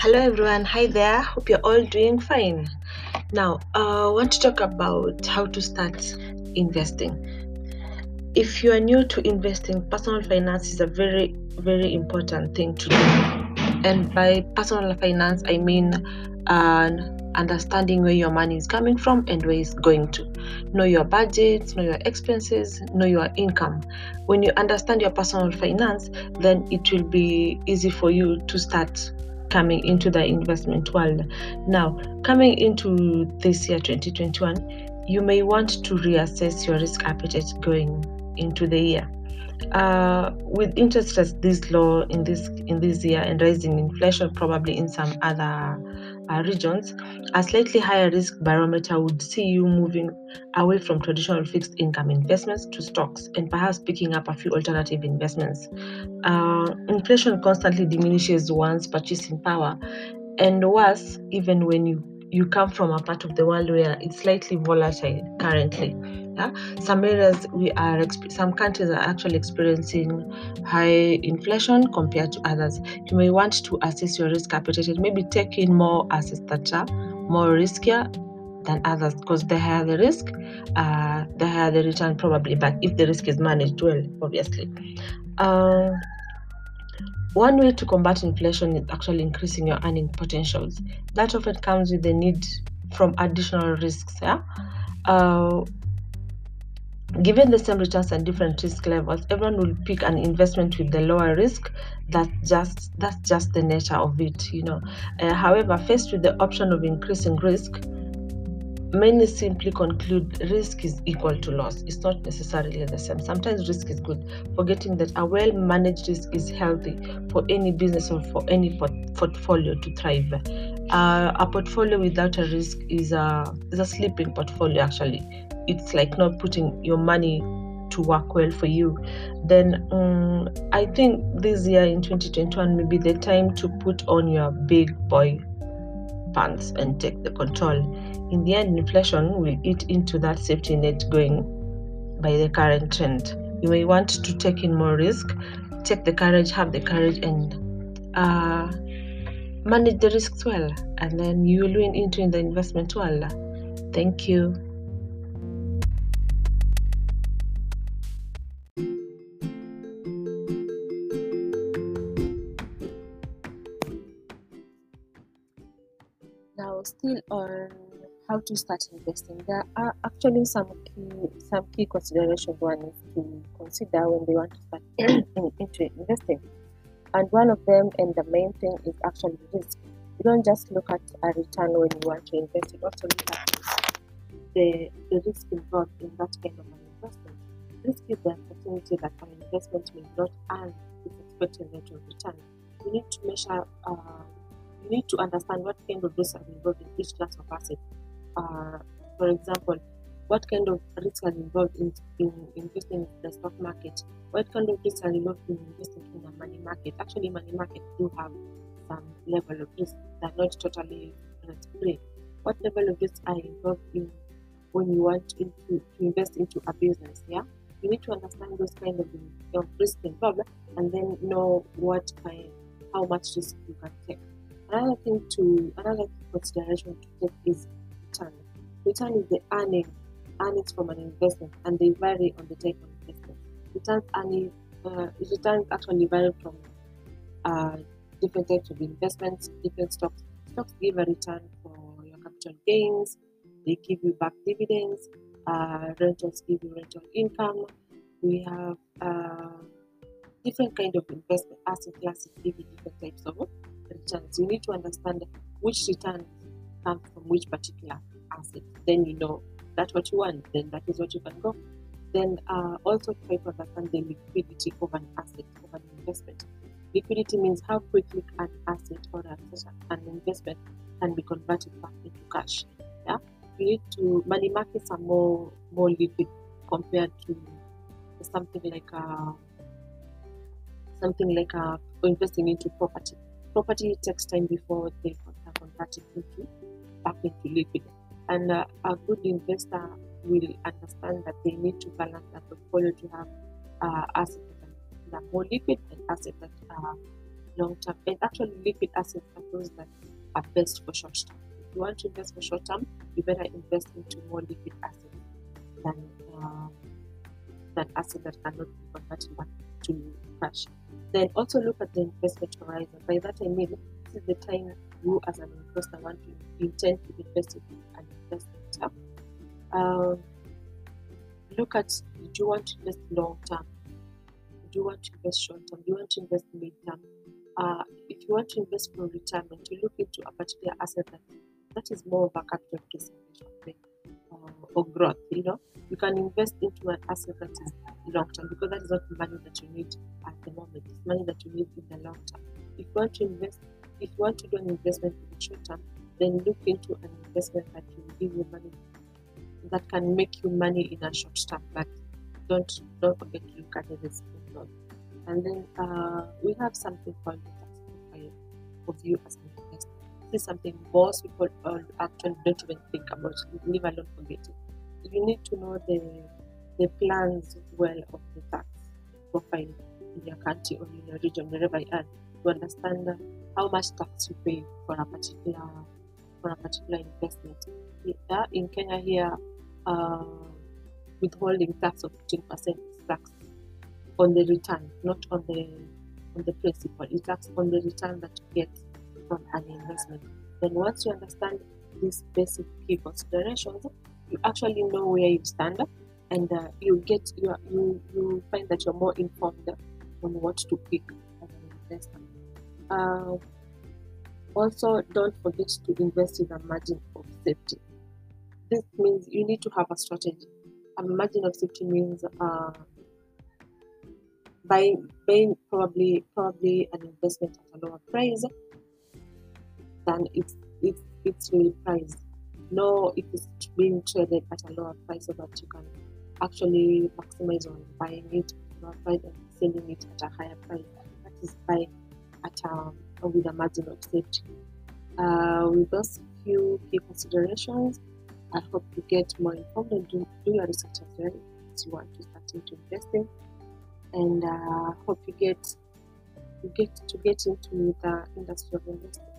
Hello everyone, hi there. Hope you're all doing fine. Now, uh, I want to talk about how to start investing. If you are new to investing, personal finance is a very, very important thing to do. And by personal finance, I mean uh, understanding where your money is coming from and where it's going to. Know your budget, know your expenses, know your income. When you understand your personal finance, then it will be easy for you to start coming into the investment world. Now, coming into this year 2021, you may want to reassess your risk appetite going into the year. Uh, with interest rates this low in this in this year and rising inflation probably in some other regions, a slightly higher risk barometer would see you moving away from traditional fixed income investments to stocks and perhaps picking up a few alternative investments. Uh, inflation constantly diminishes one's purchasing power, and worse, even when you you come from a part of the world where it's slightly volatile currently. Some areas we are, some countries are actually experiencing high inflation compared to others. You may want to assess your risk appetite maybe take in more assets that are more riskier than others because the higher the risk, uh, the higher the return probably. But if the risk is managed well, obviously. Uh, one way to combat inflation is actually increasing your earning potentials. That often comes with the need from additional risks. Yeah. Uh, given the same returns and different risk levels, everyone will pick an investment with the lower risk. That just that's just the nature of it, you know. Uh, however, faced with the option of increasing risk, many simply conclude risk is equal to loss. It's not necessarily the same. Sometimes risk is good, forgetting that a well managed risk is healthy for any business or for any portfolio to thrive. Uh, a portfolio without a risk is a, is a sleeping portfolio, actually. It's like not putting your money to work well for you. Then um, I think this year in 2021 may be the time to put on your big boy pants and take the control. In the end, inflation will eat into that safety net going by the current trend. You may want to take in more risk, take the courage, have the courage, and uh, manage the risks well, and then you will win into in the investment world. Thank you. Now, still on how to start investing, there are actually some key some key considerations one needs to consider when they want to start in, into investing. And one of them, and the main thing, is actually risk. You don't just look at a return when you want to invest. You also look at the, the risk involved in that kind of an investment. Risk is the opportunity that an investment may not earn its expected rate of return. You need to measure. Uh, you need to understand what kind of risks are involved in each class of asset. Uh, for example, what kind of risks are involved in, in investing in the stock market? What kind of risks are involved in investing in the money market? Actually, money market do have some level of risk. They're not totally free. What level of risks are involved in when you want to, to invest into a business? Yeah, you need to understand those kind of, of risk involved, and then know what kind, how much risk you can take. Another thing to another consideration to take is return. Return is the earning earnings from an investment, and they vary on the type of investment. Returns earning uh, returns actually vary from uh, different types of investments, different stocks. Stocks give a return for your capital gains. They give you back dividends. Uh, rentals give you rental income. We have uh, different kind of investment asset classes give you different types of returns. You need to understand which returns come from which particular asset. Then you know that's what you want. Then that is what you can go. Then uh, also try to understand the liquidity of an asset of an investment. Liquidity means how quickly an asset or an, investment can be converted back into cash. Yeah, you need to money markets are more more liquid compared to something like a something like a investing into property property takes time before they are converted into back into liquid. And uh, a good investor will understand that they need to balance their portfolio to have uh, assets that are more liquid and assets that are long term. And actually, liquid assets are those that are best for short term. If you want to invest for short term, you better invest into more liquid assets than uh, than assets that cannot be converted back to cash. Then also look at the investment horizon. By that I mean this is the time you as an investor want to intend to invest in an investment. Um, look at do you want to invest long term? Do you want to invest short term? Do you want to invest mid term? Uh, if you want to invest for retirement, you look into a particular asset that, that is more of a capital preservation thing uh, or growth. You know, you can invest into an asset that is long term because that is not money that you need at the moment. It's money that you need in the long term. If you want to invest, if you want to do an investment in the short term, then look into an investment that will give you money that can make you money in a short term. But don't don't forget to look at the risk involved. And then uh, we have something called the tax profile of you as an investor. This is something most people actually don't even think about, leave alone forget it. You need to know the the plans well of the tax profile in your country or in your region, wherever you are, to understand how much tax you pay for a particular for a particular investment. In Kenya here, uh, withholding tax of 15% is tax on the return, not on the on the principal. It's tax on the return that you get from an investment. Then once you understand these basic key considerations, you actually know where you stand, and uh, you get you, you you find that you're more informed on what to pick as an investor. Uh, also, don't forget to invest with a margin of safety. This means you need to have a strategy. A margin of safety means uh, buying, probably probably an investment at a lower price than it's it's it's really priced. No, if it is being traded at a lower price so that you can actually maximize on buying it at a lower price and selling it at a higher price. That is buying at a, with a margin of safety. Uh, with those few key considerations, I hope you get more informed and do, do your research as well as you want to start into investing. And uh, hope you get you get to get into the industry of investing.